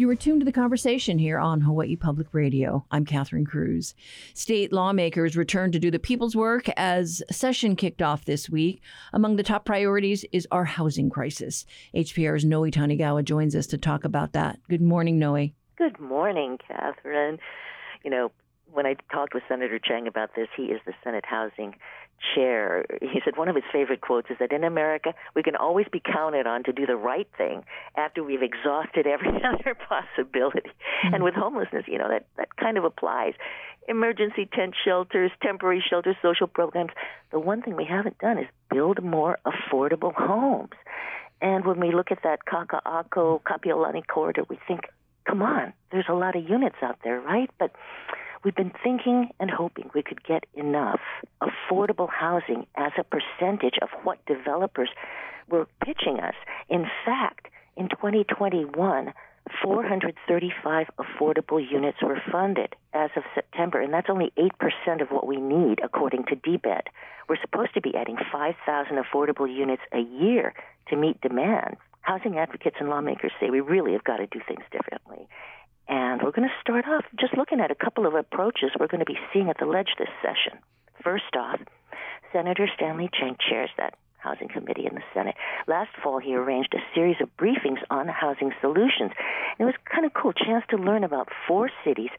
You are tuned to the conversation here on Hawaii Public Radio. I'm Catherine Cruz. State lawmakers returned to do the people's work as session kicked off this week. Among the top priorities is our housing crisis. HPR's Noe Tanigawa joins us to talk about that. Good morning, Noe. Good morning, Catherine. You know, when I talked with Senator Chang about this, he is the Senate Housing chair, he said one of his favorite quotes is that in America, we can always be counted on to do the right thing after we've exhausted every other possibility. Mm-hmm. And with homelessness, you know, that, that kind of applies. Emergency tent shelters, temporary shelters, social programs. The one thing we haven't done is build more affordable homes. And when we look at that Kaka'ako Kapiolani corridor, we think, come on, there's a lot of units out there, right? But We've been thinking and hoping we could get enough affordable housing as a percentage of what developers were pitching us. In fact, in 2021, 435 affordable units were funded as of September, and that's only 8% of what we need, according to DBED. We're supposed to be adding 5,000 affordable units a year to meet demand. Housing advocates and lawmakers say we really have got to do things differently. And we're going to start off just looking at a couple of approaches we're going to be seeing at the ledge this session. First off, Senator Stanley Chang chairs that Housing Committee in the Senate. Last fall, he arranged a series of briefings on housing solutions. And it was kind of cool, chance to learn about four cities,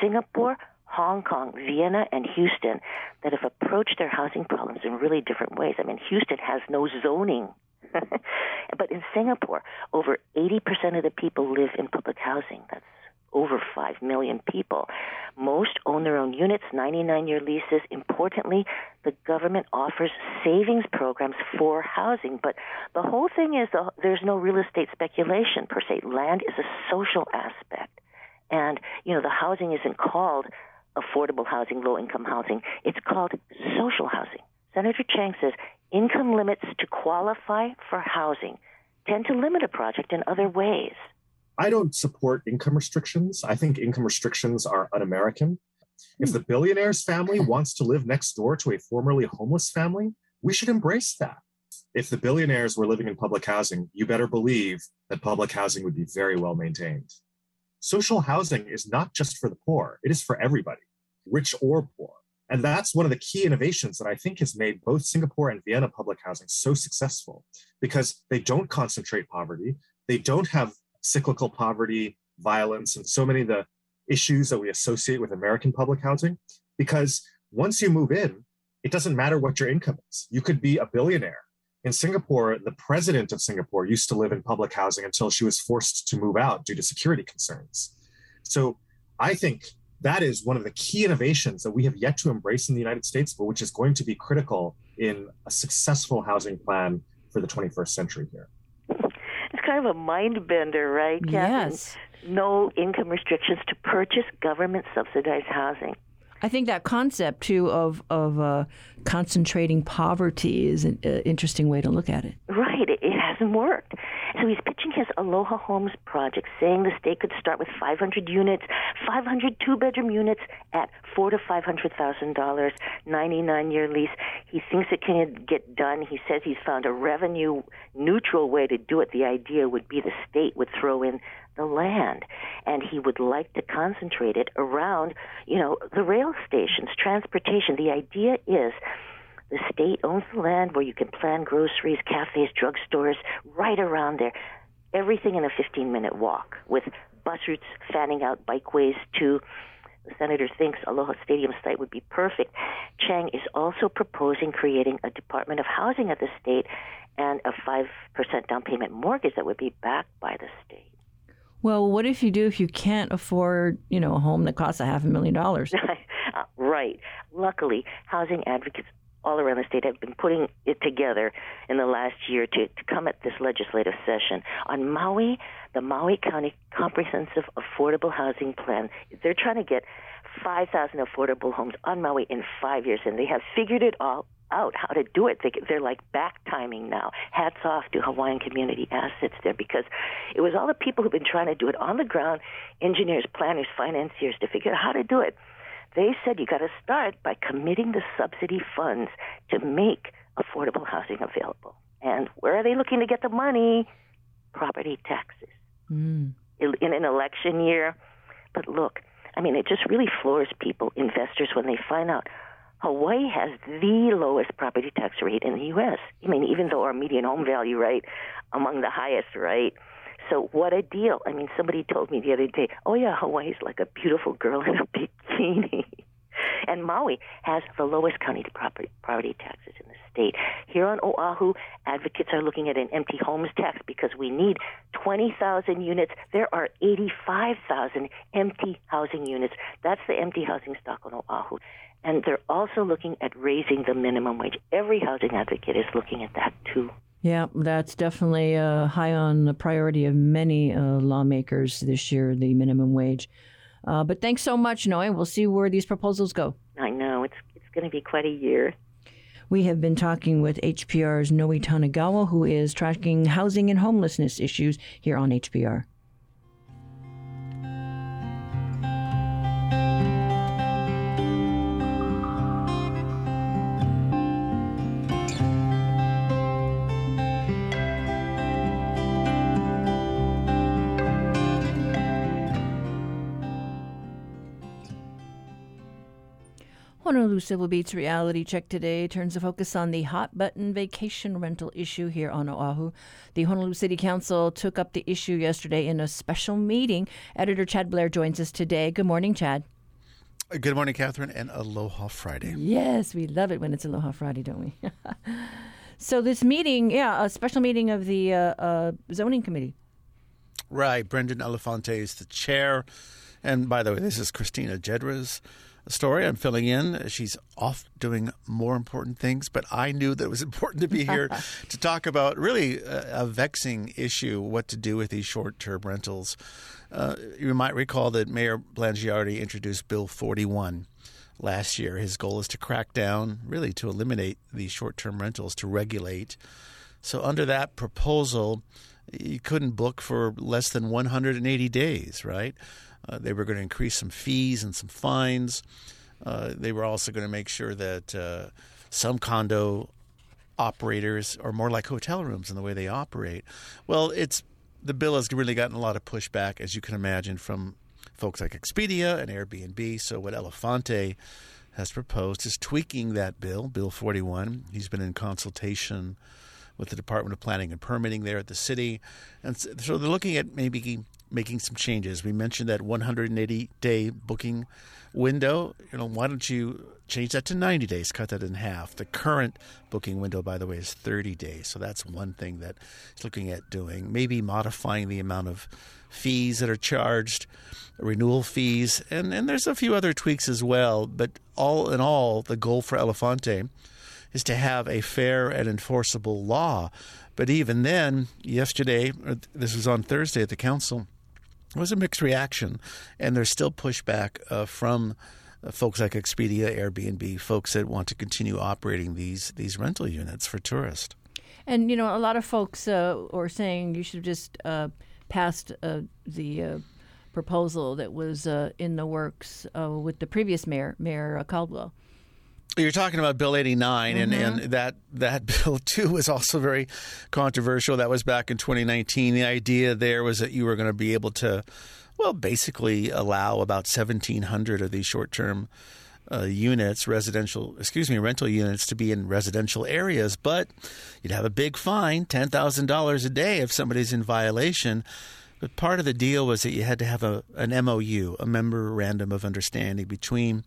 Singapore, Hong Kong, Vienna, and Houston, that have approached their housing problems in really different ways. I mean, Houston has no zoning. but in Singapore, over 80% of the people live in public housing. That's over 5 million people. Most own their own units, 99 year leases. Importantly, the government offers savings programs for housing. But the whole thing is the, there's no real estate speculation per se. Land is a social aspect. And, you know, the housing isn't called affordable housing, low income housing. It's called social housing. Senator Chang says income limits to qualify for housing tend to limit a project in other ways. I don't support income restrictions. I think income restrictions are un American. If the billionaire's family hmm. wants to live next door to a formerly homeless family, we should embrace that. If the billionaires were living in public housing, you better believe that public housing would be very well maintained. Social housing is not just for the poor, it is for everybody, rich or poor. And that's one of the key innovations that I think has made both Singapore and Vienna public housing so successful because they don't concentrate poverty. They don't have cyclical poverty, violence, and so many of the issues that we associate with American public housing. Because once you move in, it doesn't matter what your income is. You could be a billionaire. In Singapore, the president of Singapore used to live in public housing until she was forced to move out due to security concerns. So I think that is one of the key innovations that we have yet to embrace in the United States, but which is going to be critical in a successful housing plan for the 21st century here kind of a mind bender, right, Catherine? Yes. No income restrictions to purchase government subsidized housing. I think that concept too of of uh, concentrating poverty is an uh, interesting way to look at it. Right, it, it hasn't worked. So he's pitching his Aloha Homes project, saying the state could start with 500 units, 500 two-bedroom units at four to five hundred thousand dollars, 99-year lease. He thinks it can get done. He says he's found a revenue-neutral way to do it. The idea would be the state would throw in the land, and he would like to concentrate it around, you know, the rail stations, transportation. The idea is the state owns the land where you can plan groceries, cafes, drugstores, right around there. Everything in a 15 minute walk with bus routes fanning out bikeways to the senator thinks Aloha Stadium site would be perfect. Chang is also proposing creating a Department of Housing at the state and a 5% down payment mortgage that would be backed by the state. Well, what if you do if you can't afford, you know, a home that costs a half a million dollars? Uh, right. Luckily, housing advocates all around the state have been putting it together in the last year to, to come at this legislative session. On Maui, the Maui County Comprehensive Affordable Housing Plan, they're trying to get 5,000 affordable homes on Maui in five years, and they have figured it all out how to do it. They, they're like back timing now. Hats off to Hawaiian Community Assets there because it was all the people who've been trying to do it on the ground engineers, planners, financiers to figure out how to do it. They said you got to start by committing the subsidy funds to make affordable housing available. And where are they looking to get the money? Property taxes. Mm. in an election year. But look, I mean, it just really floors people, investors, when they find out Hawaii has the lowest property tax rate in the U.S. I mean, even though our median home value rate among the highest, right? So what a deal! I mean, somebody told me the other day, "Oh yeah, Hawaii's like a beautiful girl in a bikini." And Maui has the lowest county property, property taxes in the state. Here on Oahu, advocates are looking at an empty homes tax because we need 20,000 units. There are 85,000 empty housing units. That's the empty housing stock on Oahu. And they're also looking at raising the minimum wage. Every housing advocate is looking at that too. Yeah, that's definitely uh, high on the priority of many uh, lawmakers this year, the minimum wage. Uh, but thanks so much, Noe. We'll see where these proposals go. I know. It's, it's going to be quite a year. We have been talking with HPR's Noe Tanigawa, who is tracking housing and homelessness issues here on HPR. Honolulu Civil Beat's reality check today turns the focus on the hot button vacation rental issue here on Oahu. The Honolulu City Council took up the issue yesterday in a special meeting. Editor Chad Blair joins us today. Good morning, Chad. Good morning, Catherine, and Aloha Friday. Yes, we love it when it's Aloha Friday, don't we? so, this meeting, yeah, a special meeting of the uh, uh, zoning committee. Right. Brandon Elefante is the chair. And by the way, this is Christina Jedra's story. I'm filling in. She's off doing more important things, but I knew that it was important to be here to talk about really a, a, vexing issue what to do with these short term rentals. Uh, you might recall that Mayor Blangiardi introduced Bill 41 last year. His goal is to crack down, really to eliminate these short term rentals, to regulate. So, under that proposal, you couldn't book for less than 180 days, right? Uh, they were going to increase some fees and some fines. Uh, they were also going to make sure that uh, some condo operators are more like hotel rooms in the way they operate. Well, it's the bill has really gotten a lot of pushback, as you can imagine, from folks like Expedia and Airbnb. So what Elefante has proposed is tweaking that bill, Bill 41. He's been in consultation with the Department of Planning and Permitting there at the city. And so they're looking at maybe making some changes. We mentioned that 180 day booking window. You know, why don't you change that to 90 days? Cut that in half. The current booking window, by the way, is 30 days. So that's one thing that it's looking at doing. Maybe modifying the amount of fees that are charged, renewal fees, and and there's a few other tweaks as well. But all in all, the goal for Elefante is to have a fair and enforceable law. But even then, yesterday, this was on Thursday at the council it was a mixed reaction, and there's still pushback uh, from uh, folks like Expedia, Airbnb, folks that want to continue operating these these rental units for tourists. And you know, a lot of folks uh, are saying you should have just uh, passed uh, the uh, proposal that was in the works with the previous mayor, Mayor Caldwell. You're talking about Bill 89, mm-hmm. and, and that, that bill, too, was also very controversial. That was back in 2019. The idea there was that you were going to be able to, well, basically allow about 1,700 of these short term uh, units, residential, excuse me, rental units to be in residential areas, but you'd have a big fine, $10,000 a day if somebody's in violation. But part of the deal was that you had to have a, an MOU, a memorandum of understanding between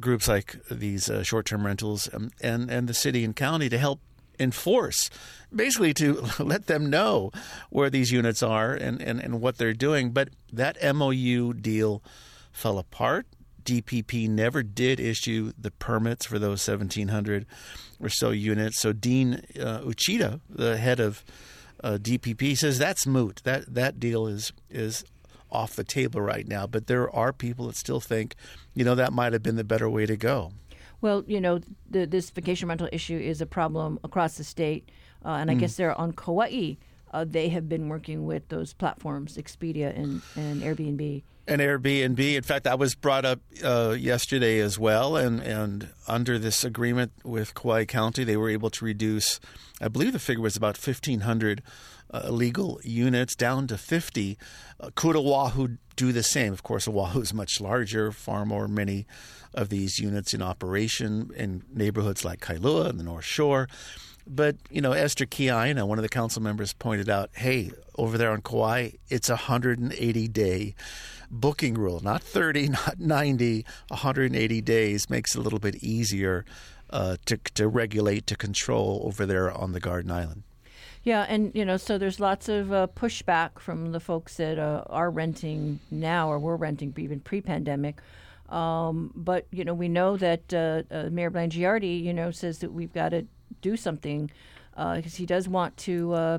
groups like these uh, short-term rentals um, and and the city and county to help enforce basically to let them know where these units are and, and, and what they're doing. But that mou deal fell apart. Dpp never did issue the permits for those 1700 or so units. So dean uh, uchida the head of uh, dpp says that's moot. That that deal is is off the table right now. But there are people that still think, you know, that might have been the better way to go. Well, you know, the, this vacation rental issue is a problem across the state, uh, and I mm. guess they're on Kauai. Uh, they have been working with those platforms, Expedia and, and Airbnb. And Airbnb. In fact, that was brought up uh, yesterday as well. And, and under this agreement with Kauai County, they were able to reduce, I believe the figure was about 1,500 uh, illegal units down to 50. Uh, could Oahu do the same? Of course, Oahu is much larger, far more many of these units in operation in neighborhoods like Kailua and the North Shore. But, you know, Esther Kiaina, one of the council members, pointed out hey, over there on Kauai, it's a 180 day booking rule, not 30, not 90, 180 days makes it a little bit easier uh, to, to regulate, to control over there on the Garden Island. Yeah, and you know, so there's lots of uh, pushback from the folks that uh, are renting now or were renting even pre-pandemic. Um, but you know, we know that uh, uh Mayor Blangiardi, you know, says that we've got to do something because uh, he does want to, uh,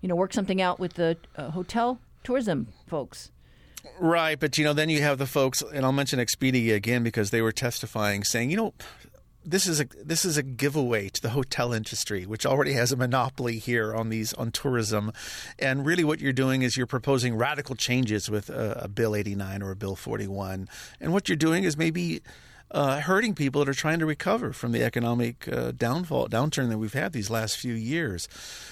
you know, work something out with the hotel tourism folks. Right, but you know, then you have the folks, and I'll mention Expedia again because they were testifying, saying, you know, this is a this is a giveaway to the hotel industry, which already has a monopoly here on these on tourism, and really what you're doing is you're proposing radical changes with a, a Bill 89 or a Bill 41, and what you're doing is maybe uh, hurting people that are trying to recover from the economic uh, downfall downturn that we've had these last few years.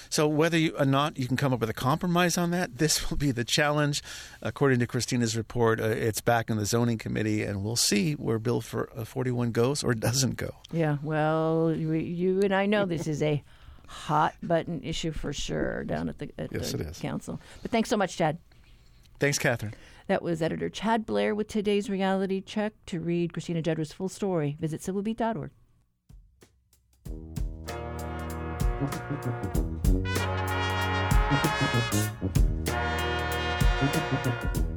So whether you or not you can come up with a compromise on that, this will be the challenge. According to Christina's report, uh, it's back in the zoning committee, and we'll see where Bill for, uh, 41 goes or doesn't go. Yeah, well, you and I know this is a hot button issue for sure down at the, at yes, the council. But thanks so much, Chad. Thanks, Catherine. That was editor Chad Blair with today's reality check. To read Christina Jedra's full story, visit civilbeat.org.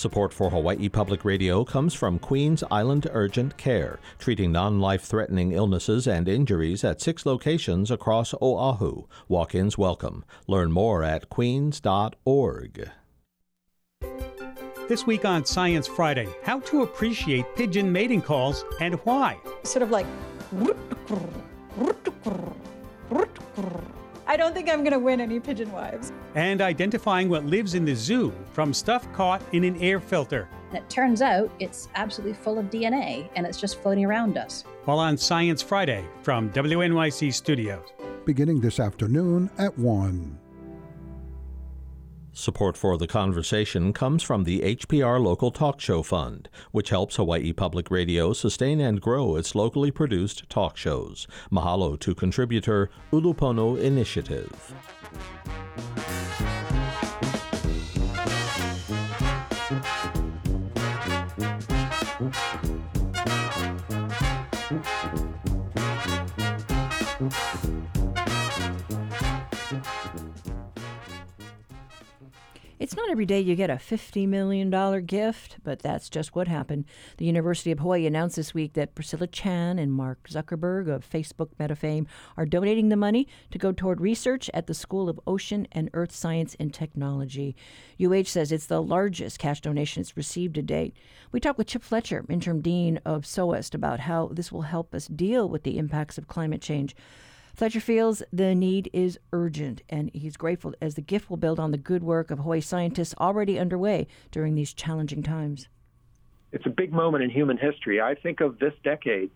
Support for Hawaii Public Radio comes from Queens Island Urgent Care, treating non life threatening illnesses and injuries at six locations across Oahu. Walk ins welcome. Learn more at queens.org. This week on Science Friday, how to appreciate pigeon mating calls and why. Sort of like. I don't think I'm going to win any pigeon wives. And identifying what lives in the zoo from stuff caught in an air filter. And it turns out it's absolutely full of DNA and it's just floating around us. While on Science Friday from WNYC Studios. Beginning this afternoon at 1. Support for the conversation comes from the HPR Local Talk Show Fund, which helps Hawaii Public Radio sustain and grow its locally produced talk shows. Mahalo to contributor Ulupono Initiative. Not every day you get a $50 million gift, but that's just what happened. The University of Hawaii announced this week that Priscilla Chan and Mark Zuckerberg of Facebook Meta fame are donating the money to go toward research at the School of Ocean and Earth Science and Technology. UH says it's the largest cash donation it's received to date. We talked with Chip Fletcher, interim dean of SOEST, about how this will help us deal with the impacts of climate change. Fletcher feels the need is urgent, and he's grateful as the gift will build on the good work of Hawaii scientists already underway during these challenging times. It's a big moment in human history. I think of this decade.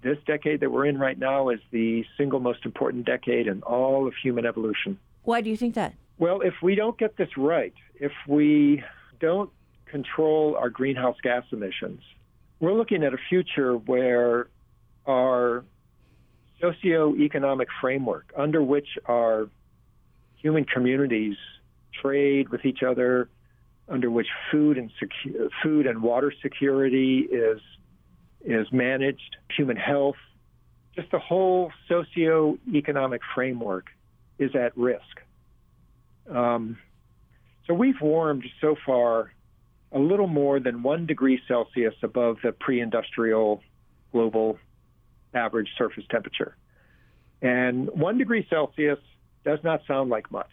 This decade that we're in right now is the single most important decade in all of human evolution. Why do you think that? Well, if we don't get this right, if we don't control our greenhouse gas emissions, we're looking at a future where our socioeconomic framework under which our human communities trade with each other, under which food and secu- food and water security is is managed, human health, just the whole socioeconomic framework is at risk. Um, so we've warmed so far a little more than one degree Celsius above the pre-industrial global average surface temperature. And one degree Celsius does not sound like much,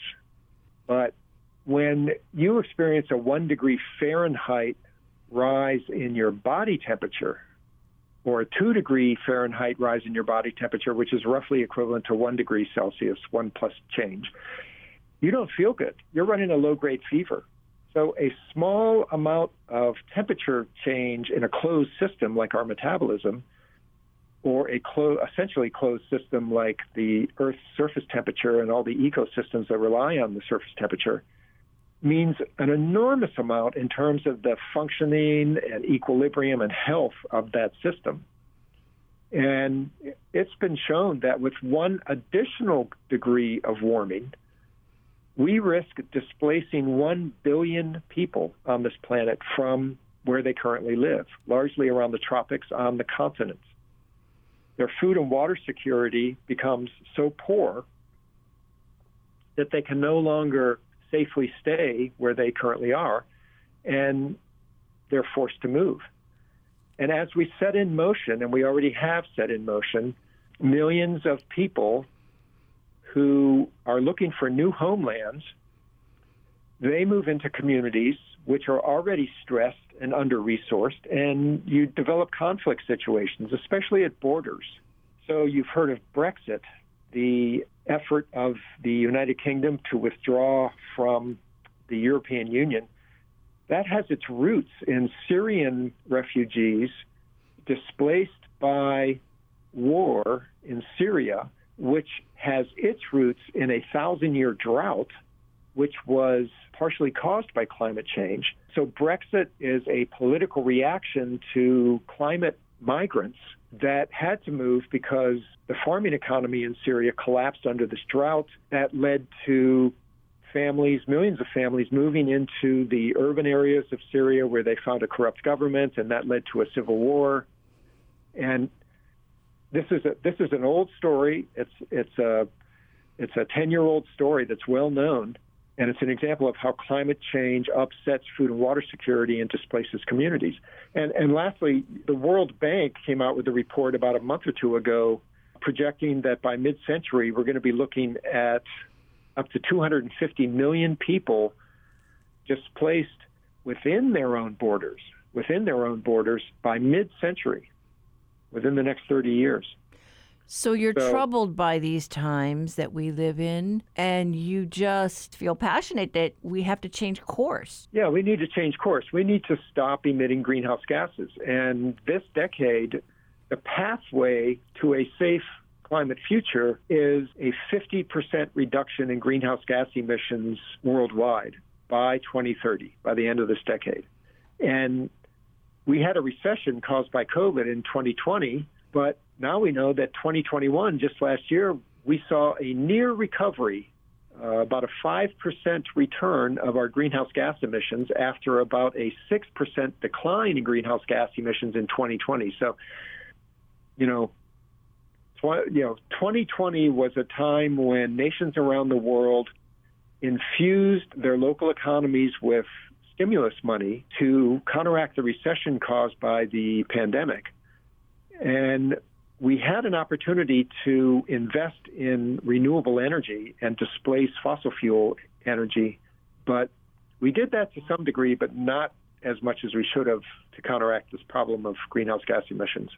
but when you experience a one degree Fahrenheit rise in your body temperature, or a two degree Fahrenheit rise in your body temperature, which is roughly equivalent to one degree Celsius, one plus change, you don't feel good. You're running a low grade fever. So, a small amount of temperature change in a closed system like our metabolism or a clo- essentially closed system like the Earth's surface temperature and all the ecosystems that rely on the surface temperature means an enormous amount in terms of the functioning and equilibrium and health of that system. And it's been shown that with one additional degree of warming, we risk displacing 1 billion people on this planet from where they currently live, largely around the tropics on the continents. Their food and water security becomes so poor that they can no longer safely stay where they currently are, and they're forced to move. And as we set in motion, and we already have set in motion, millions of people who are looking for new homelands, they move into communities which are already stressed and under resourced, and you develop conflict situations, especially at borders. So you've heard of Brexit, the effort of the United Kingdom to withdraw from the European Union. That has its roots in Syrian refugees displaced by war in Syria, which has its roots in a thousand year drought, which was partially caused by climate change. So Brexit is a political reaction to climate migrants that had to move because the farming economy in Syria collapsed under this drought that led to families, millions of families moving into the urban areas of Syria where they found a corrupt government and that led to a civil war. And this is a this is an old story. It's it's a it's a 10-year-old story that's well known and it's an example of how climate change upsets food and water security and displaces communities. And, and lastly, the World Bank came out with a report about a month or two ago projecting that by mid century, we're going to be looking at up to 250 million people displaced within their own borders, within their own borders by mid century, within the next 30 years. So you're so, troubled by these times that we live in, and you just feel passionate that we have to change course. Yeah, we need to change course. We need to stop emitting greenhouse gases. And this decade, the pathway to a safe climate future is a 50% reduction in greenhouse gas emissions worldwide by 2030, by the end of this decade. And we had a recession caused by COVID in 2020, but now we know that 2021, just last year, we saw a near recovery, uh, about a 5% return of our greenhouse gas emissions after about a 6% decline in greenhouse gas emissions in 2020. So, you know, tw- you know, 2020 was a time when nations around the world infused their local economies with stimulus money to counteract the recession caused by the pandemic. And we had an opportunity to invest in renewable energy and displace fossil fuel energy, but we did that to some degree, but not as much as we should have to counteract this problem of greenhouse gas emissions.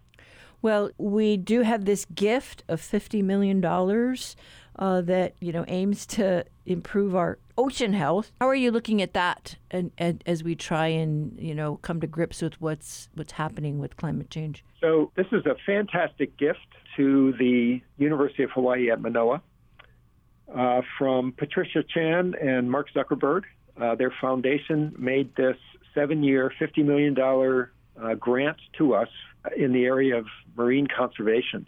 Well, we do have this gift of $50 million uh, that, you know, aims to improve our ocean health. How are you looking at that and, and, as we try and, you know, come to grips with what's, what's happening with climate change? So this is a fantastic gift to the University of Hawaii at Manoa uh, from Patricia Chan and Mark Zuckerberg. Uh, their foundation made this seven-year, $50 million uh, grant to us in the area of marine conservation.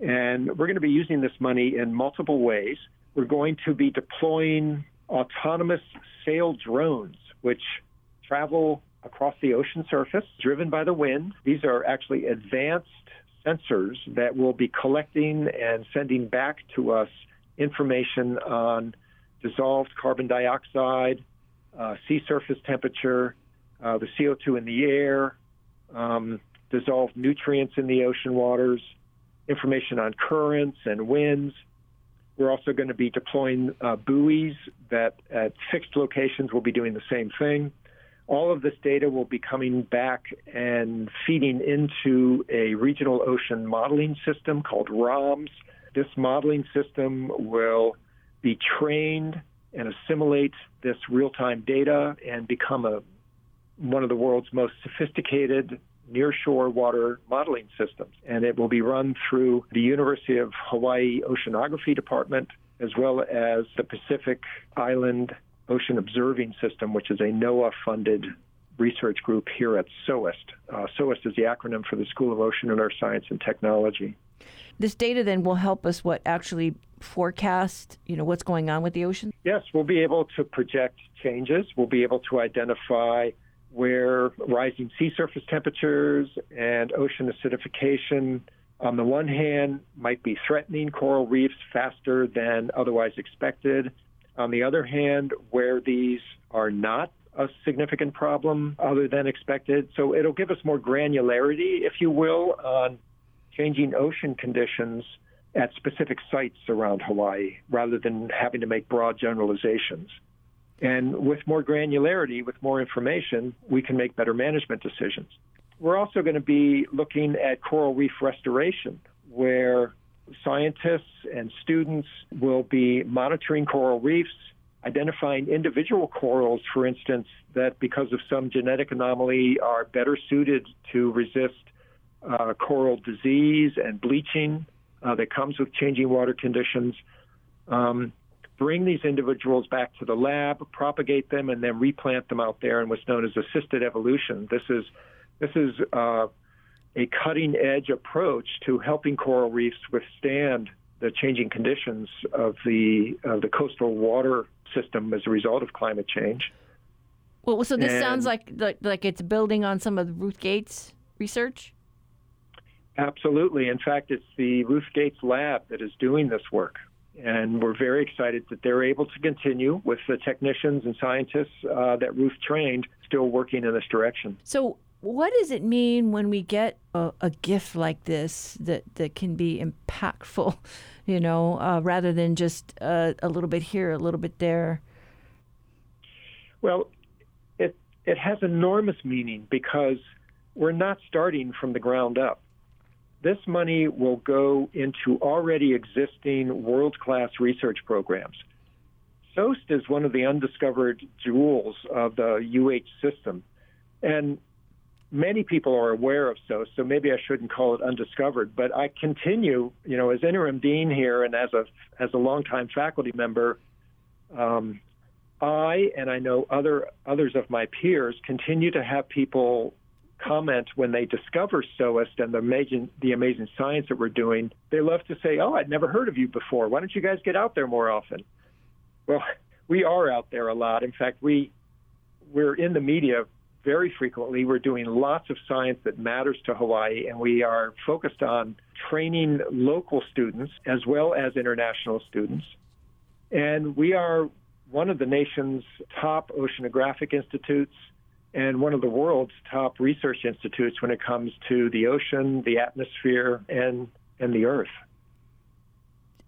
And we're going to be using this money in multiple ways. We're going to be deploying autonomous sail drones, which travel across the ocean surface, driven by the wind. These are actually advanced sensors that will be collecting and sending back to us information on dissolved carbon dioxide, uh, sea surface temperature, uh, the CO2 in the air, um, dissolved nutrients in the ocean waters, information on currents and winds. We're also going to be deploying uh, buoys that at fixed locations will be doing the same thing. All of this data will be coming back and feeding into a regional ocean modeling system called ROMS. This modeling system will be trained and assimilate this real time data and become a, one of the world's most sophisticated nearshore water modeling systems. And it will be run through the University of Hawaii Oceanography Department as well as the Pacific Island Ocean Observing System, which is a NOAA funded research group here at SOEST. Uh, SOEST is the acronym for the School of Ocean and Earth Science and Technology. This data then will help us what actually forecast, you know, what's going on with the ocean? Yes, we'll be able to project changes. We'll be able to identify where rising sea surface temperatures and ocean acidification on the one hand might be threatening coral reefs faster than otherwise expected. On the other hand, where these are not a significant problem other than expected. So it'll give us more granularity, if you will, on changing ocean conditions at specific sites around Hawaii rather than having to make broad generalizations. And with more granularity, with more information, we can make better management decisions. We're also going to be looking at coral reef restoration, where scientists and students will be monitoring coral reefs, identifying individual corals, for instance, that because of some genetic anomaly are better suited to resist uh, coral disease and bleaching uh, that comes with changing water conditions. Um, bring these individuals back to the lab, propagate them, and then replant them out there in what's known as assisted evolution. This is this is uh, a cutting edge approach to helping coral reefs withstand the changing conditions of the of the coastal water system as a result of climate change. Well, so this and, sounds like, like like it's building on some of Ruth Gates research. Absolutely. In fact, it's the Ruth Gates lab that is doing this work. And we're very excited that they're able to continue with the technicians and scientists uh, that Ruth trained still working in this direction. So, what does it mean when we get a, a gift like this that, that can be impactful, you know, uh, rather than just uh, a little bit here, a little bit there? Well, it, it has enormous meaning because we're not starting from the ground up this money will go into already existing world class research programs. SOEST is one of the undiscovered jewels of the UH system. And many people are aware of SOEST, so maybe I shouldn't call it undiscovered. But I continue, you know, as interim dean here and as a as a longtime faculty member, um, I and I know other others of my peers continue to have people comment when they discover SOEST and the amazing, the amazing science that we're doing, they love to say, Oh, I'd never heard of you before. Why don't you guys get out there more often? Well, we are out there a lot. In fact, we, we're in the media very frequently. We're doing lots of science that matters to Hawaii, and we are focused on training local students as well as international students. And we are one of the nation's top oceanographic institutes and one of the world's top research institutes when it comes to the ocean, the atmosphere, and and the earth.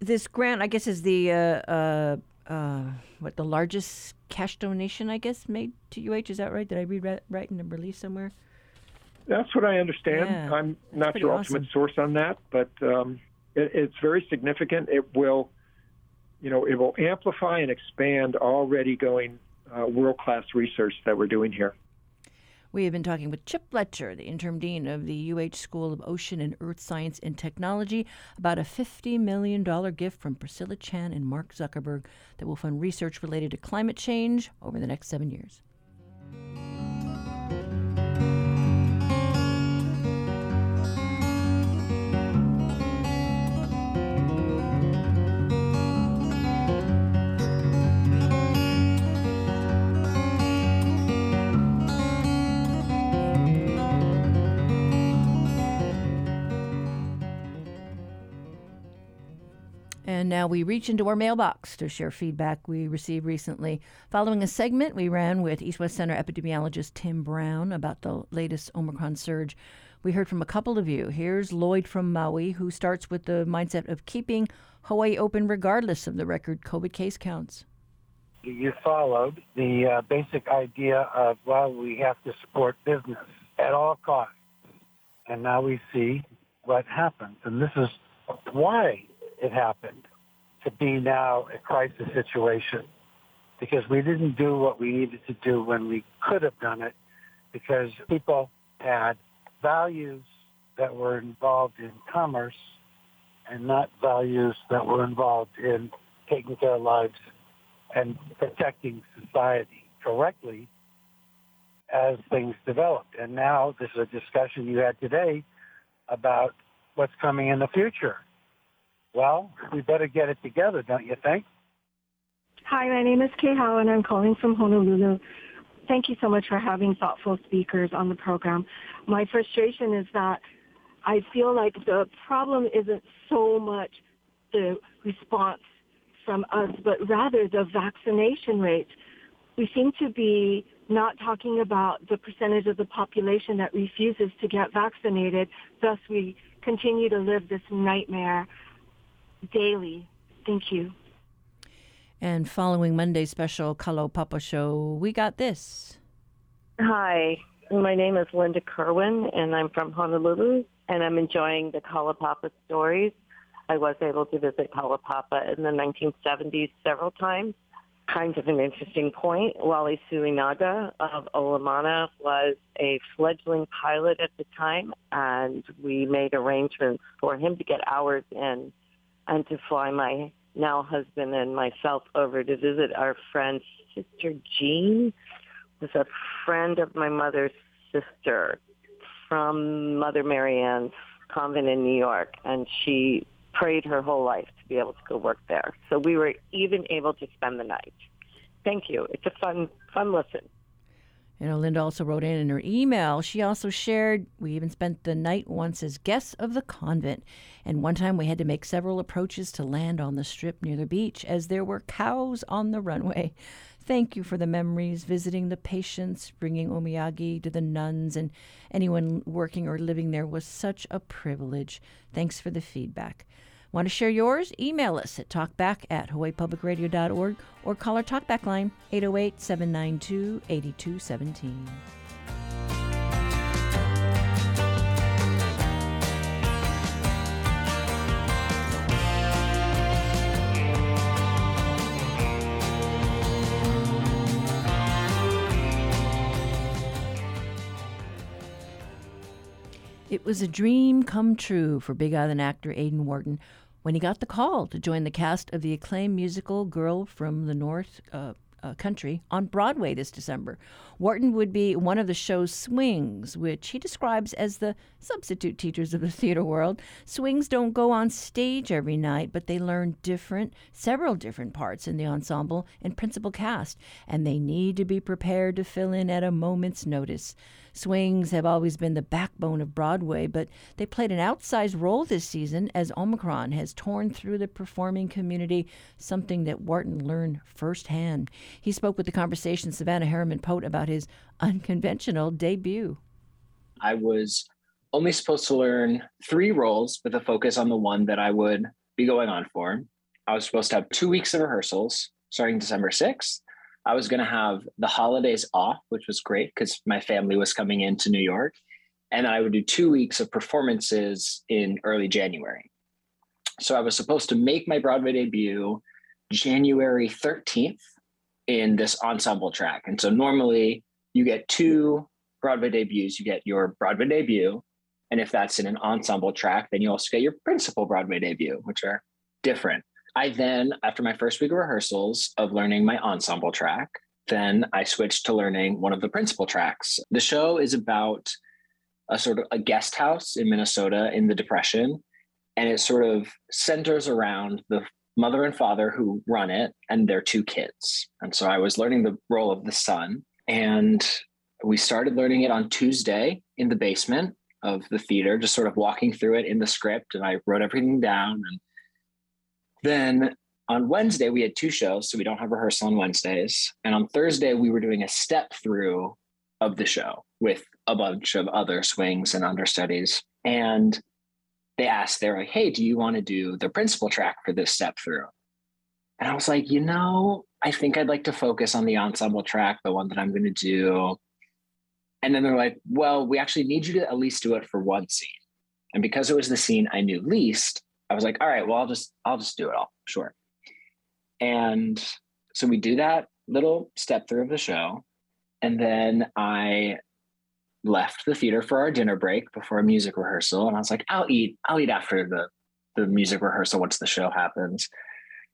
This grant, I guess, is the uh, uh, uh, what the largest cash donation, I guess, made to UH. Is that right? Did I read right in the release somewhere? That's what I understand. Yeah, I'm not your awesome. ultimate source on that, but um, it, it's very significant. It will, you know, it will amplify and expand already going uh, world class research that we're doing here. We have been talking with Chip Fletcher, the interim dean of the UH School of Ocean and Earth Science and Technology, about a $50 million gift from Priscilla Chan and Mark Zuckerberg that will fund research related to climate change over the next seven years. And now we reach into our mailbox to share feedback we received recently. Following a segment we ran with East West Center epidemiologist Tim Brown about the latest Omicron surge, we heard from a couple of you. Here's Lloyd from Maui, who starts with the mindset of keeping Hawaii open regardless of the record COVID case counts. You followed the uh, basic idea of, well, we have to support business at all costs. And now we see what happens. And this is why it happened to be now a crisis situation because we didn't do what we needed to do when we could have done it because people had values that were involved in commerce and not values that were involved in taking care of lives and protecting society correctly as things developed. And now this is a discussion you had today about what's coming in the future. Well, we better get it together, don't you think? Hi, my name is Kay Howe, and I'm calling from Honolulu. Thank you so much for having thoughtful speakers on the program. My frustration is that I feel like the problem isn't so much the response from us, but rather the vaccination rate. We seem to be not talking about the percentage of the population that refuses to get vaccinated. Thus, we continue to live this nightmare daily. Thank you. And following Monday's special Kalaupapa show, we got this. Hi, my name is Linda Kerwin, and I'm from Honolulu, and I'm enjoying the Kalaupapa stories. I was able to visit Kalaupapa in the 1970s several times. Kind of an interesting point. Wally Suinaga of Olomana was a fledgling pilot at the time, and we made arrangements for him to get hours in and to fly my now husband and myself over to visit our friend Sister Jean, was a friend of my mother's sister from Mother Marianne's convent in New York, and she prayed her whole life to be able to go work there. So we were even able to spend the night. Thank you. It's a fun, fun listen. You know, Linda also wrote in in her email. She also shared, we even spent the night once as guests of the convent. And one time we had to make several approaches to land on the strip near the beach as there were cows on the runway. Thank you for the memories, visiting the patients, bringing omiyage to the nuns, and anyone working or living there was such a privilege. Thanks for the feedback. Want to share yours? Email us at talkback at hawaiipublicradio.org or call our talkback line 808 792 8217. It was a dream come true for Big Island actor Aidan Wharton when he got the call to join the cast of the acclaimed musical Girl from the North uh, uh, Country on Broadway this December. Wharton would be one of the show's swings, which he describes as the substitute teachers of the theater world. Swings don't go on stage every night, but they learn different, several different parts in the ensemble and principal cast, and they need to be prepared to fill in at a moment's notice. Swings have always been the backbone of Broadway, but they played an outsized role this season as Omicron has torn through the performing community, something that Wharton learned firsthand. He spoke with the conversation Savannah Harriman Pote about his unconventional debut. I was only supposed to learn three roles with a focus on the one that I would be going on for. I was supposed to have two weeks of rehearsals starting December 6th I was going to have the holidays off, which was great because my family was coming into New York. And I would do two weeks of performances in early January. So I was supposed to make my Broadway debut January 13th in this ensemble track. And so normally you get two Broadway debuts. You get your Broadway debut. And if that's in an ensemble track, then you also get your principal Broadway debut, which are different. I then, after my first week of rehearsals of learning my ensemble track, then I switched to learning one of the principal tracks. The show is about a sort of a guest house in Minnesota in the Depression, and it sort of centers around the mother and father who run it and their two kids. And so I was learning the role of the son, and we started learning it on Tuesday in the basement of the theater, just sort of walking through it in the script, and I wrote everything down and then on Wednesday, we had two shows, so we don't have rehearsal on Wednesdays. And on Thursday, we were doing a step through of the show with a bunch of other swings and understudies. And they asked, they're like, hey, do you want to do the principal track for this step through? And I was like, you know, I think I'd like to focus on the ensemble track, the one that I'm going to do. And then they're like, well, we actually need you to at least do it for one scene. And because it was the scene I knew least, I was like, all right, well, I'll just I'll just do it all. Sure. And so we do that little step through of the show. And then I left the theater for our dinner break before a music rehearsal. And I was like, I'll eat, I'll eat after the, the music rehearsal once the show happens.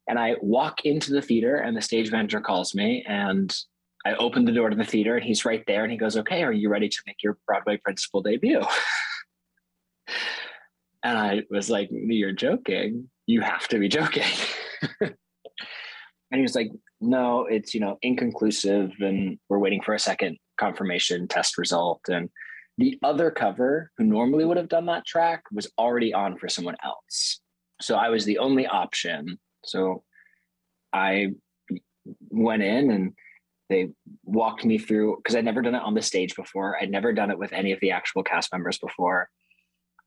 And I walk into the theater and the stage manager calls me and I open the door to the theater and he's right there and he goes, Okay, are you ready to make your Broadway principal debut? and I was like, You're joking. You have to be joking. and he was like, No, it's, you know, inconclusive and we're waiting for a second confirmation test result. And the other cover who normally would have done that track was already on for someone else. So I was the only option. So I went in and they walked me through because I'd never done it on the stage before. I'd never done it with any of the actual cast members before.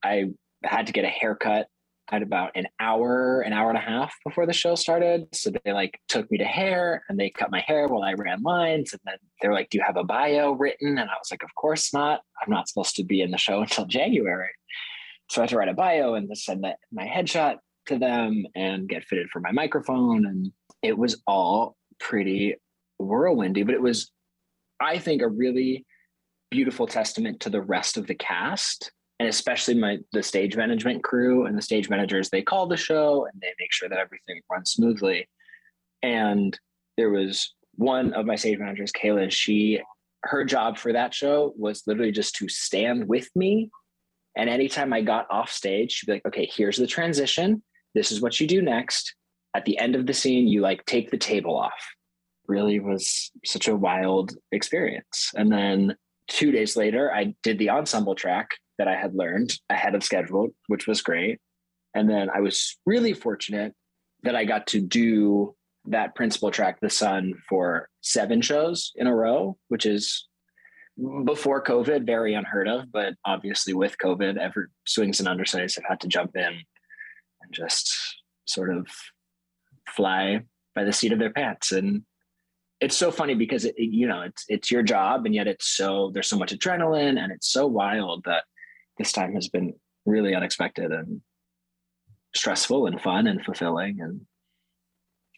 I had to get a haircut at about an hour, an hour and a half before the show started. So they like took me to hair and they cut my hair while I ran lines. And then they're like, Do you have a bio written? And I was like, Of course not. I'm not supposed to be in the show until January. So I had to write a bio and send that, my headshot to them and get fitted for my microphone. And it was all pretty whirlwindy, but it was, I think, a really beautiful testament to the rest of the cast and especially my the stage management crew and the stage managers they call the show and they make sure that everything runs smoothly. And there was one of my stage managers kayla she her job for that show was literally just to stand with me. And anytime i got off stage she'd be like okay here's the transition. This is what you do next. At the end of the scene you like take the table off. Really was such a wild experience. And then two days later i did the ensemble track that I had learned ahead of schedule, which was great. And then I was really fortunate that I got to do that principal track, The Sun, for seven shows in a row, which is before COVID, very unheard of. But obviously, with COVID, every swings and understudies have had to jump in and just sort of fly by the seat of their pants. And it's so funny because it, you know it's it's your job, and yet it's so there's so much adrenaline, and it's so wild that this time has been really unexpected and stressful and fun and fulfilling and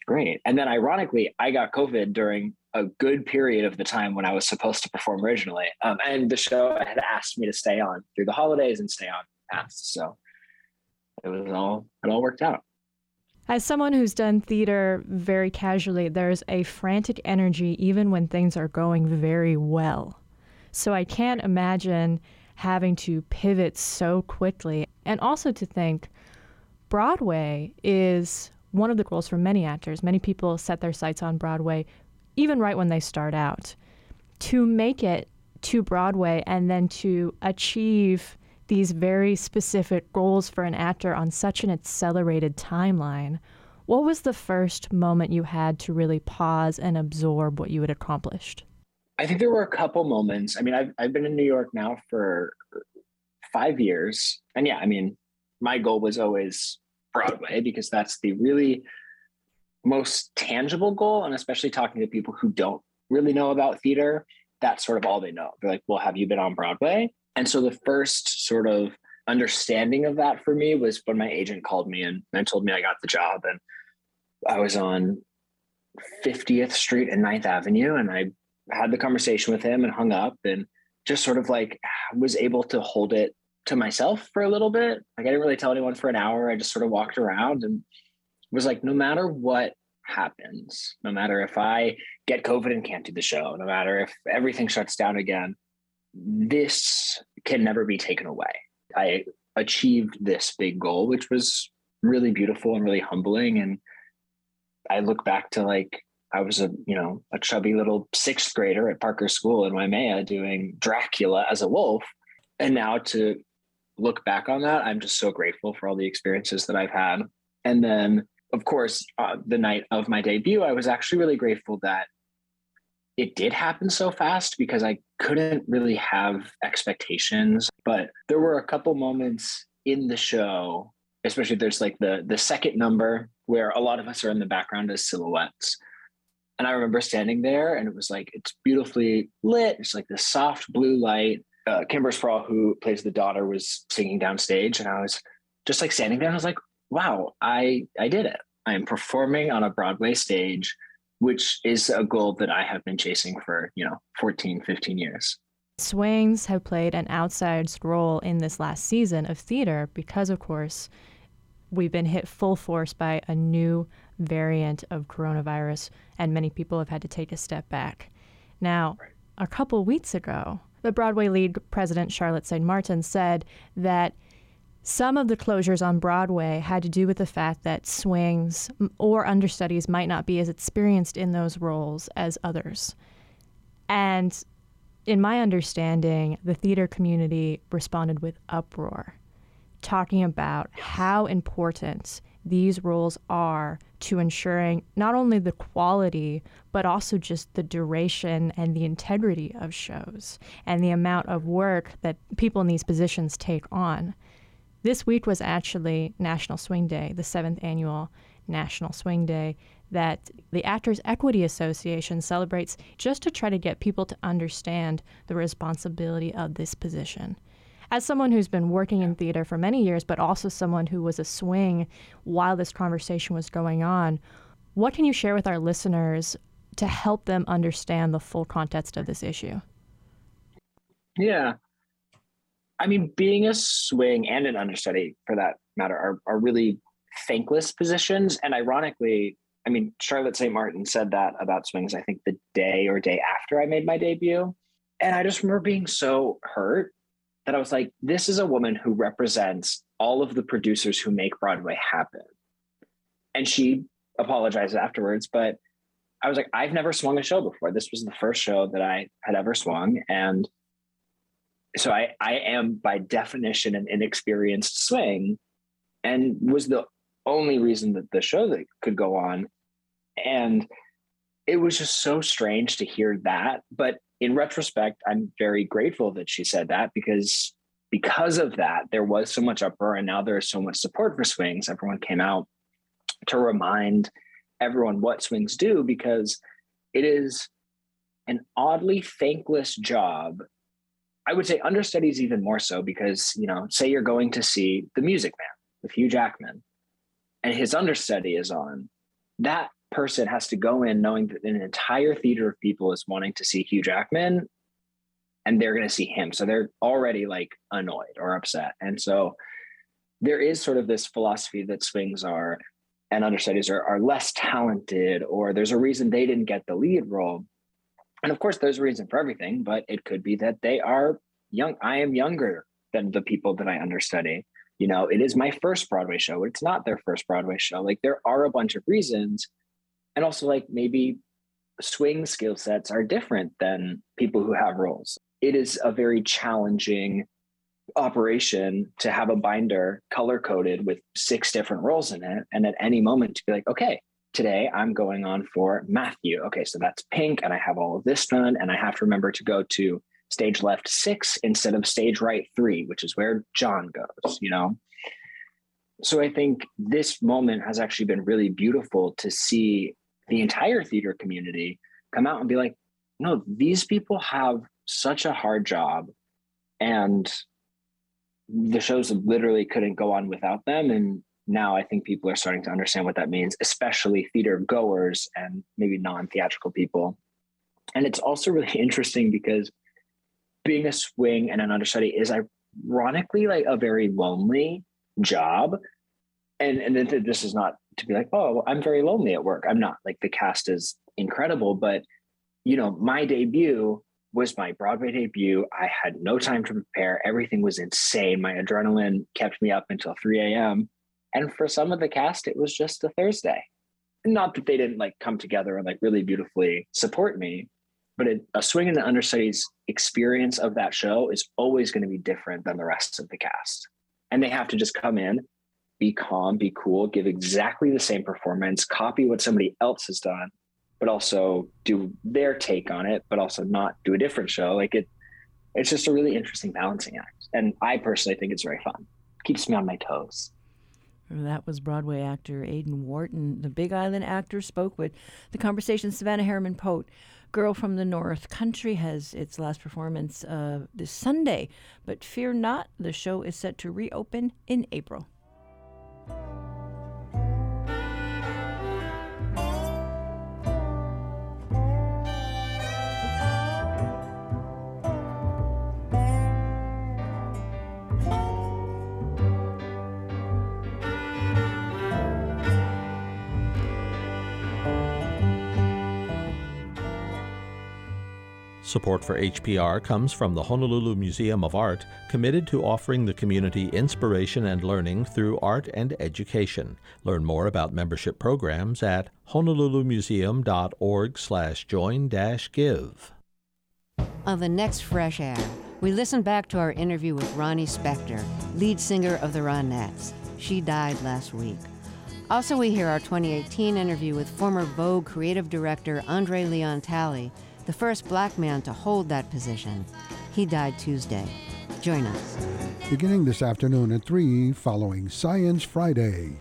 great. And then ironically, I got COVID during a good period of the time when I was supposed to perform originally. Um, and the show had asked me to stay on through the holidays and stay on past. So it was all, it all worked out. As someone who's done theater very casually, there's a frantic energy even when things are going very well. So I can't imagine having to pivot so quickly. And also to think Broadway is one of the goals for many actors. Many people set their sights on Broadway even right when they start out. To make it to Broadway and then to achieve these very specific goals for an actor on such an accelerated timeline, what was the first moment you had to really pause and absorb what you had accomplished? I think there were a couple moments. I mean, I've I've been in New York now for five years, and yeah, I mean, my goal was always Broadway because that's the really most tangible goal, and especially talking to people who don't really know about theater, that's sort of all they know. They're like, "Well, have you been on Broadway?" And so the first sort of understanding of that for me was when my agent called me and, and told me I got the job, and I was on 50th Street and 9th Avenue, and I had the conversation with him and hung up and just sort of like was able to hold it to myself for a little bit. Like I didn't really tell anyone for an hour. I just sort of walked around and was like, no matter what happens, no matter if I get COVID and can't do the show, no matter if everything shuts down again, this can never be taken away. I achieved this big goal, which was really beautiful and really humbling. And I look back to like I was a you know a chubby little sixth grader at Parker School in Waimea doing Dracula as a wolf, and now to look back on that, I'm just so grateful for all the experiences that I've had. And then, of course, uh, the night of my debut, I was actually really grateful that it did happen so fast because I couldn't really have expectations. But there were a couple moments in the show, especially there's like the the second number where a lot of us are in the background as silhouettes and I remember standing there and it was like, it's beautifully lit. It's like this soft blue light. Uh, Kimber Sprawl, who plays the daughter, was singing downstage. And I was just like standing there. I was like, wow, I, I did it. I am performing on a Broadway stage, which is a goal that I have been chasing for, you know, 14, 15 years. Swings have played an outsized role in this last season of theater because, of course, we've been hit full force by a new variant of coronavirus, and many people have had to take a step back. Now, a couple weeks ago, the Broadway League president Charlotte St. Martin said that some of the closures on Broadway had to do with the fact that swings or understudies might not be as experienced in those roles as others. And in my understanding, the theater community responded with uproar, talking about how important these roles are to ensuring not only the quality, but also just the duration and the integrity of shows and the amount of work that people in these positions take on. This week was actually National Swing Day, the seventh annual National Swing Day that the Actors Equity Association celebrates just to try to get people to understand the responsibility of this position. As someone who's been working in theater for many years, but also someone who was a swing while this conversation was going on, what can you share with our listeners to help them understand the full context of this issue? Yeah. I mean, being a swing and an understudy, for that matter, are, are really thankless positions. And ironically, I mean, Charlotte St. Martin said that about swings, I think the day or day after I made my debut. And I just remember being so hurt that I was like, this is a woman who represents all of the producers who make Broadway happen. And she apologized afterwards, but I was like, I've never swung a show before. This was the first show that I had ever swung. And so I, I am by definition an inexperienced swing and was the only reason that the show that could go on. And it was just so strange to hear that. But in retrospect, I'm very grateful that she said that because because of that, there was so much uproar, and now there is so much support for swings. Everyone came out to remind everyone what swings do because it is an oddly thankless job. I would say understudies even more so because, you know, say you're going to see The Music Man with Hugh Jackman and his understudy is on. That person has to go in knowing that an entire theater of people is wanting to see Hugh Jackman and they're going to see him. So they're already like annoyed or upset. And so there is sort of this philosophy that swings are and understudies are, are less talented or there's a reason they didn't get the lead role. And of course, there's a reason for everything, but it could be that they are young. I am younger than the people that I understudy. You know, it is my first Broadway show. It's not their first Broadway show. Like there are a bunch of reasons and also like maybe swing skill sets are different than people who have roles. It is a very challenging operation to have a binder color coded with six different roles in it. And at any moment to be like, okay, today I'm going on for Matthew. Okay, so that's pink, and I have all of this done. And I have to remember to go to stage left six instead of stage right three, which is where John goes, you know? So I think this moment has actually been really beautiful to see the entire theater community come out and be like, no, these people have such a hard job and the shows literally couldn't go on without them. And now I think people are starting to understand what that means, especially theater goers and maybe non theatrical people. And it's also really interesting because being a swing and an understudy is ironically like a very lonely job. And, and this is not to be like, oh, I'm very lonely at work. I'm not like the cast is incredible, but you know, my debut was my Broadway debut. I had no time to prepare. Everything was insane. My adrenaline kept me up until 3 a.m. And for some of the cast, it was just a Thursday. Not that they didn't like come together and like really beautifully support me, but it, a swing and the understudies experience of that show is always going to be different than the rest of the cast. And they have to just come in be calm, be cool, give exactly the same performance, copy what somebody else has done, but also do their take on it, but also not do a different show. Like it, it's just a really interesting balancing act. And I personally think it's very fun. Keeps me on my toes. That was Broadway actor Aidan Wharton. The Big Island actor spoke with the conversation Savannah Harriman Pote. Girl from the North Country has its last performance uh, this Sunday, but fear not, the show is set to reopen in April. Thank you. Support for HPR comes from the Honolulu Museum of Art, committed to offering the community inspiration and learning through art and education. Learn more about membership programs at honolulumuseum.org/join-give. On the next Fresh Air, we listen back to our interview with Ronnie Spector, lead singer of the Ronettes. She died last week. Also, we hear our 2018 interview with former Vogue creative director Andre Leon Talley the first black man to hold that position. He died Tuesday. Join us. Beginning this afternoon at 3 following Science Friday.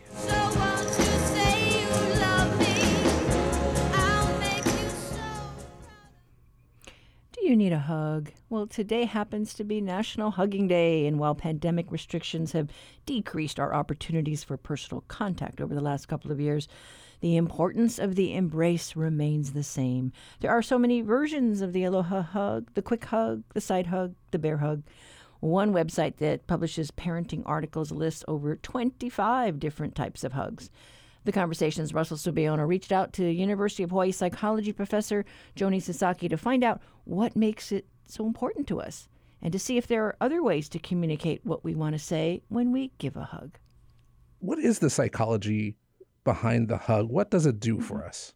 Do you need a hug? Well, today happens to be National Hugging Day, and while pandemic restrictions have decreased our opportunities for personal contact over the last couple of years, the importance of the embrace remains the same. There are so many versions of the aloha hug, the quick hug, the side hug, the bear hug. One website that publishes parenting articles lists over 25 different types of hugs. The Conversation's Russell Subiono reached out to University of Hawaii psychology professor Joni Sasaki to find out what makes it so important to us and to see if there are other ways to communicate what we want to say when we give a hug. What is the psychology behind the hug? What does it do mm-hmm. for us?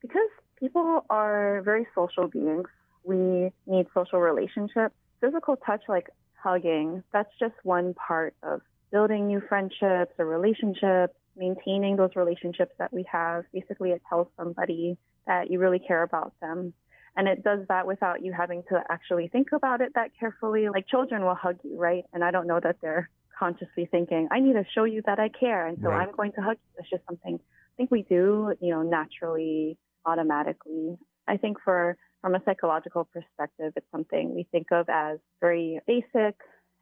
Because people are very social beings, we need social relationships. Physical touch, like hugging, that's just one part of building new friendships or relationships, maintaining those relationships that we have. Basically, it tells somebody that you really care about them. And it does that without you having to actually think about it that carefully. Like children will hug you, right? And I don't know that they're consciously thinking, I need to show you that I care. And so right. I'm going to hug you. It's just something I think we do, you know, naturally, automatically. I think for from a psychological perspective, it's something we think of as very basic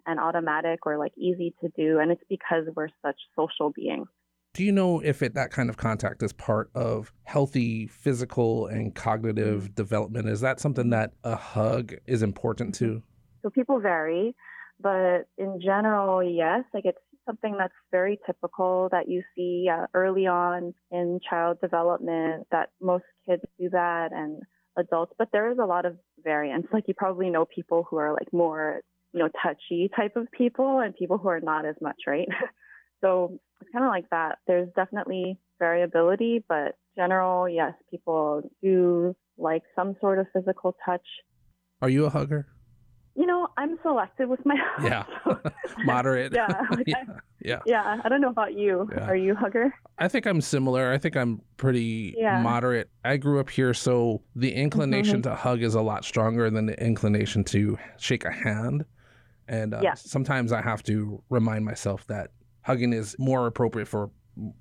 and automatic or like easy to do. And it's because we're such social beings. Do you know if it, that kind of contact is part of healthy physical and cognitive mm-hmm. development? Is that something that a hug is important to? So people vary. But in general, yes, like it's something that's very typical that you see uh, early on in child development that most kids do that and adults, but there is a lot of variance. Like you probably know people who are like more, you know, touchy type of people and people who are not as much, right? so it's kind of like that. There's definitely variability, but general, yes, people do like some sort of physical touch. Are you a hugger? You know, I'm selective with my Yeah. Moderate. yeah, like yeah. I, yeah. Yeah. I don't know about you. Yeah. Are you a hugger? I think I'm similar. I think I'm pretty Yeah. moderate. I grew up here, so the inclination Mhm. to hug is a lot stronger than the inclination to shake a hand. And uh, sometimes I have to remind myself that hugging is more appropriate for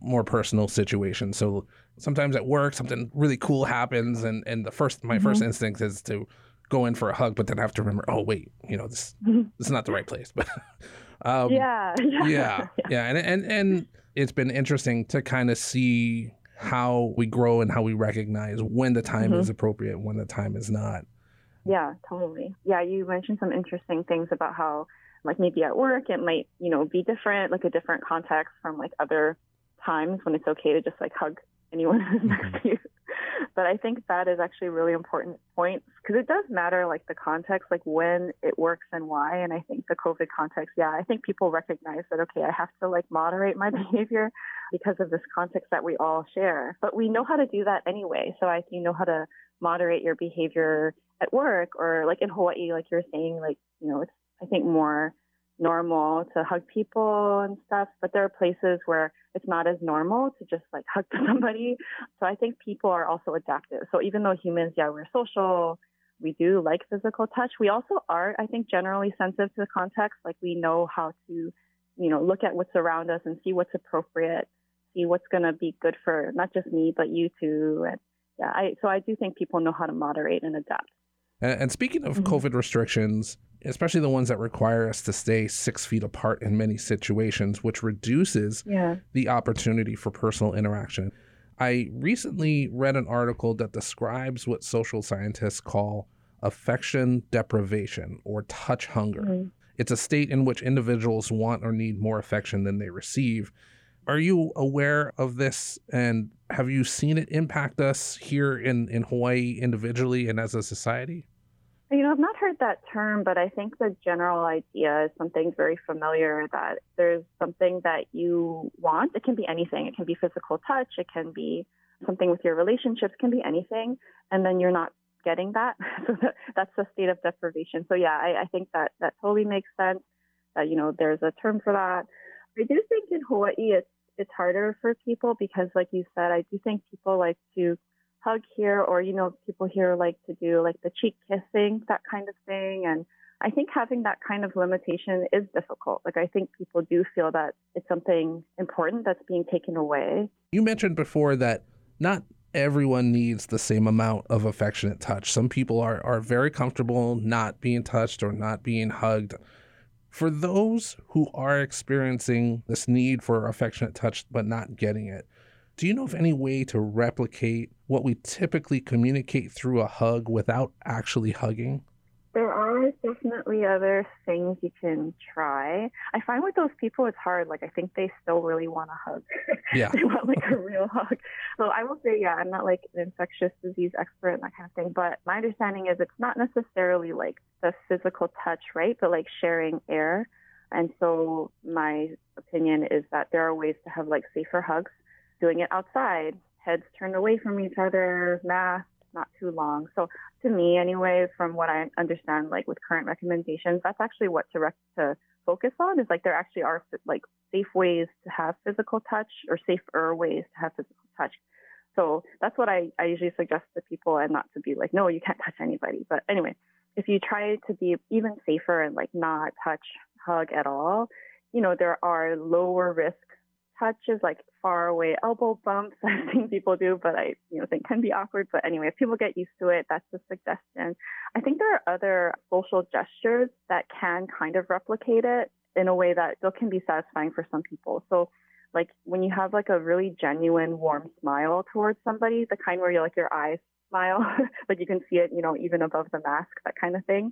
more personal situations. So sometimes at work, something really cool happens, and, and the first my first Mhm. instinct is to go in for a hug, but then I have to remember, oh wait, you know this this is not the right place. But um, Yeah, yeah. yeah, yeah, and and and it's been interesting to kind of see how we grow and how we recognize when the time Mhm. is appropriate when the time is not. Yeah, totally. Yeah, you mentioned some interesting things about how, like, maybe at work it might, you know, be different, like a different context from like other times when it's okay to just like hug anyone who's next to you. But I think that is actually really important point because it does matter, like the context, like when it works and why. And I think the COVID context, yeah, I think people recognize that, okay, I have to like moderate my behavior because of this context that we all share. But we know how to do that anyway. So I you know how to moderate your behavior at work or like in Hawaii, like you're saying, like, you know, it's, I think more normal to hug people and stuff, but there are places where it's not as normal to just like hug somebody. So I think people are also adaptive. So even though humans, yeah, we're social, we do like physical touch. We also are, I think, generally sensitive to the context. Like we know how to, you know, look at what's around us and see what's appropriate, see what's going to be good for not just me, but you too. And yeah, I, so I do think people know how to moderate and adapt. And, and speaking of mm-hmm. COVID restrictions, especially the ones that require us to stay six feet apart in many situations, which reduces Yeah. the opportunity for personal interaction. I recently read an article that describes what social scientists call affection deprivation or touch hunger. Mhm. It's a state in which individuals want or need more affection than they receive. Are you aware of this and have you seen it impact us here in, in Hawaii individually and as a society? You know, I've not heard that term, but I think the general idea is something very familiar that there's something that you want. It can be anything. It can be physical touch. It can be something with your relationships. It can be anything. And then you're not getting that. So that's a state of deprivation. So yeah, I, I think that that totally makes sense. That you know, there's a term for that. I do think in Hawaii it's it's harder for people because, like you said, I do think people like to hug here, or you know, people here like to do like the cheek kissing, that kind of thing, and I think having that kind of limitation is difficult. Like I think people do feel that it's something important that's being taken away. You mentioned before that not everyone needs the same amount of affectionate touch. Some people are are very comfortable not being touched or not being hugged. For those who are experiencing this need for affectionate touch but not getting it, do you know of any way to replicate what we typically communicate through a hug without actually hugging? There are definitely other things you can try. I find with those people it's hard. Like I think they still really want a hug. Yeah. they want like a real hug. So I will say, yeah, I'm not like an infectious disease expert and that kind of thing, but my understanding is it's not necessarily like the physical touch, right? But like sharing air. And so my opinion is that there are ways to have like safer hugs, doing it outside, heads turned away from each other, mask, not too long. So to me, anyway, from what I understand, like with current recommendations, that's actually what to rec- to focus on. Is like there actually are like safe ways to have physical touch or safer ways to have physical touch. So that's what I, I usually suggest to people, and not to be like, no, you can't touch anybody. But anyway, if you try to be even safer and like not touch, hug at all, you know, there are lower risk touches like far away elbow bumps I've seen people do, but I you know think can be awkward. But anyway, if people get used to it, that's a suggestion. I think there are other social gestures that can kind of replicate it in a way that still can be satisfying for some people. So like when you have like a really genuine warm smile towards somebody, the kind where you like your eyes smile, but you can see it, you know, even above the mask, that kind of thing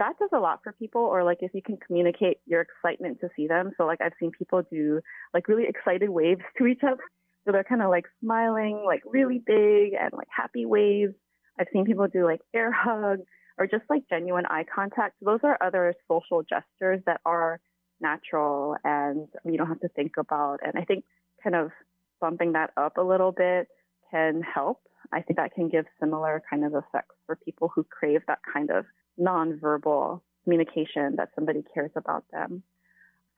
that does a lot for people or like if you can communicate your excitement to see them. So like i've seen people do like really excited waves to each other. So they're kind of like smiling like really big and like happy waves. I've seen people do like air hugs or just like genuine eye contact. Those are other social gestures that are natural and you don't have to think about. And i think kind of bumping that up a little bit can help. I think that can give similar kind of effects for people who crave that kind of nonverbal communication that somebody cares about them.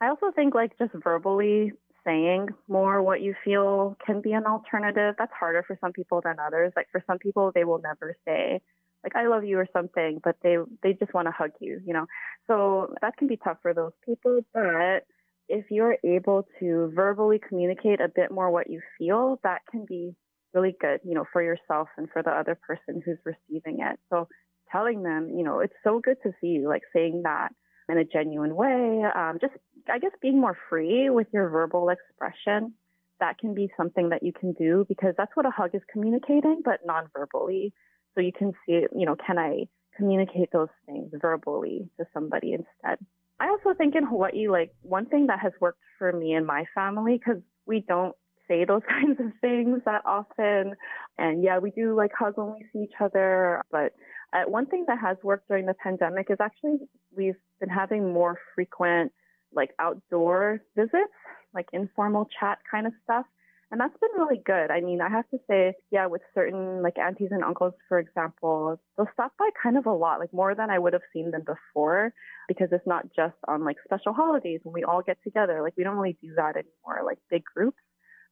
I also think like just verbally saying more what you feel can be an alternative. That's harder for some people than others. Like for some people they will never say like I love you or something, but they they just want to hug you, you know. So that can be tough for those people, but if you're able to verbally communicate a bit more what you feel, that can be really good, you know, for yourself and for the other person who's receiving it. So telling them, you know, it's so good to see you, like saying that in a genuine way. Um, just, I guess, being more free with your verbal expression. That can be something that you can do because that's what a hug is communicating, but non-verbally. So you can see, you know, can I communicate those things verbally to somebody instead? I also think in Hawaii, like one thing that has worked for me and my family, because we don't say those kinds of things that often. And yeah, we do like hug when we see each other, but uh, one thing that has worked during the pandemic is actually we've been having more frequent like outdoor visits, like informal chat kind of stuff. And that's been really good. I mean, I have to say, yeah, with certain like aunties and uncles, for example, they'll stop by kind of a lot, like more than I would have seen them before, because it's not just on like special holidays when we all get together. Like we don't really do that anymore, like big groups,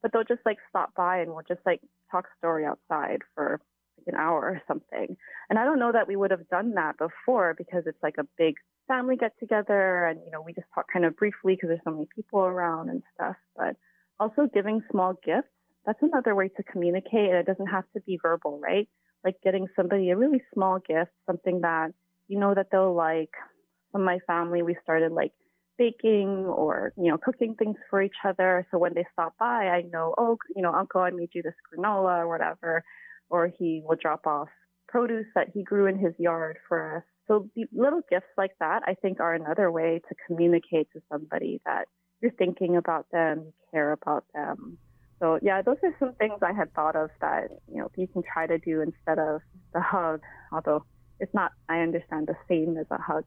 but they'll just like stop by and we'll just like talk story outside for an hour or something. And I don't know that we would have done that before because it's like a big family get together and, you know, we just talk kind of briefly because there's so many people around and stuff. But also giving small gifts, that's another way to communicate. It doesn't have to be verbal, right? Like getting somebody a really small gift, something that you know that they'll like. From my family, we started like baking or you know cooking things for each other. So when they stop by, I know, oh, you know, Uncle, I made you this granola or whatever or he will drop off produce that he grew in his yard for us. So little gifts like that, I think, are another way to communicate to somebody that you're thinking about them, you care about them. So yeah, those are some things I had thought of that you know you can try to do instead of the hug. Although it's not, I understand, the same as a hug.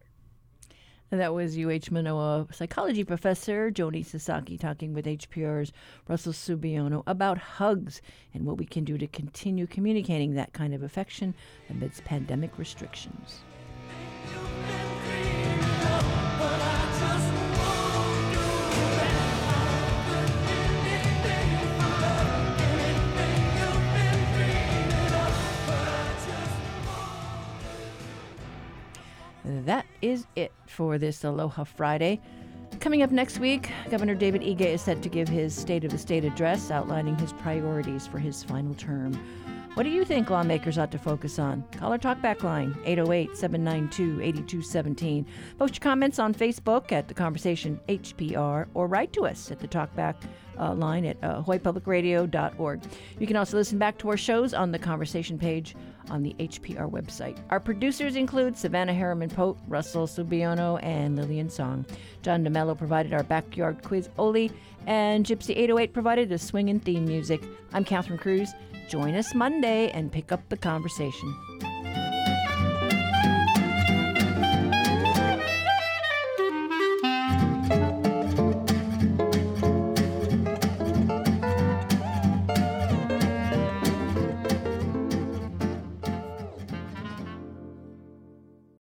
That was UH Manoa psychology professor Joni Sasaki talking with HPR's Russell Subiono about hugs and what we can do to continue communicating that kind of affection amidst pandemic restrictions. That is it for this Aloha Friday. Coming up next week, Governor David Ige is set to give his State of the State address outlining his priorities for his final term. What do you think lawmakers ought to focus on? Call our talkback line, 808 792 8217. Post your comments on Facebook at The Conversation HPR or write to us at the talkback uh, line at uh, hawaiipublicradio.org. You can also listen back to our shows on the conversation page on the HPR website. Our producers include Savannah Harriman Pote, Russell Subiono, and Lillian Song. John DeMello provided our backyard quiz Oli, and Gypsy 808 provided the swing and theme music. I'm Catherine Cruz. Join us Monday and pick up the conversation.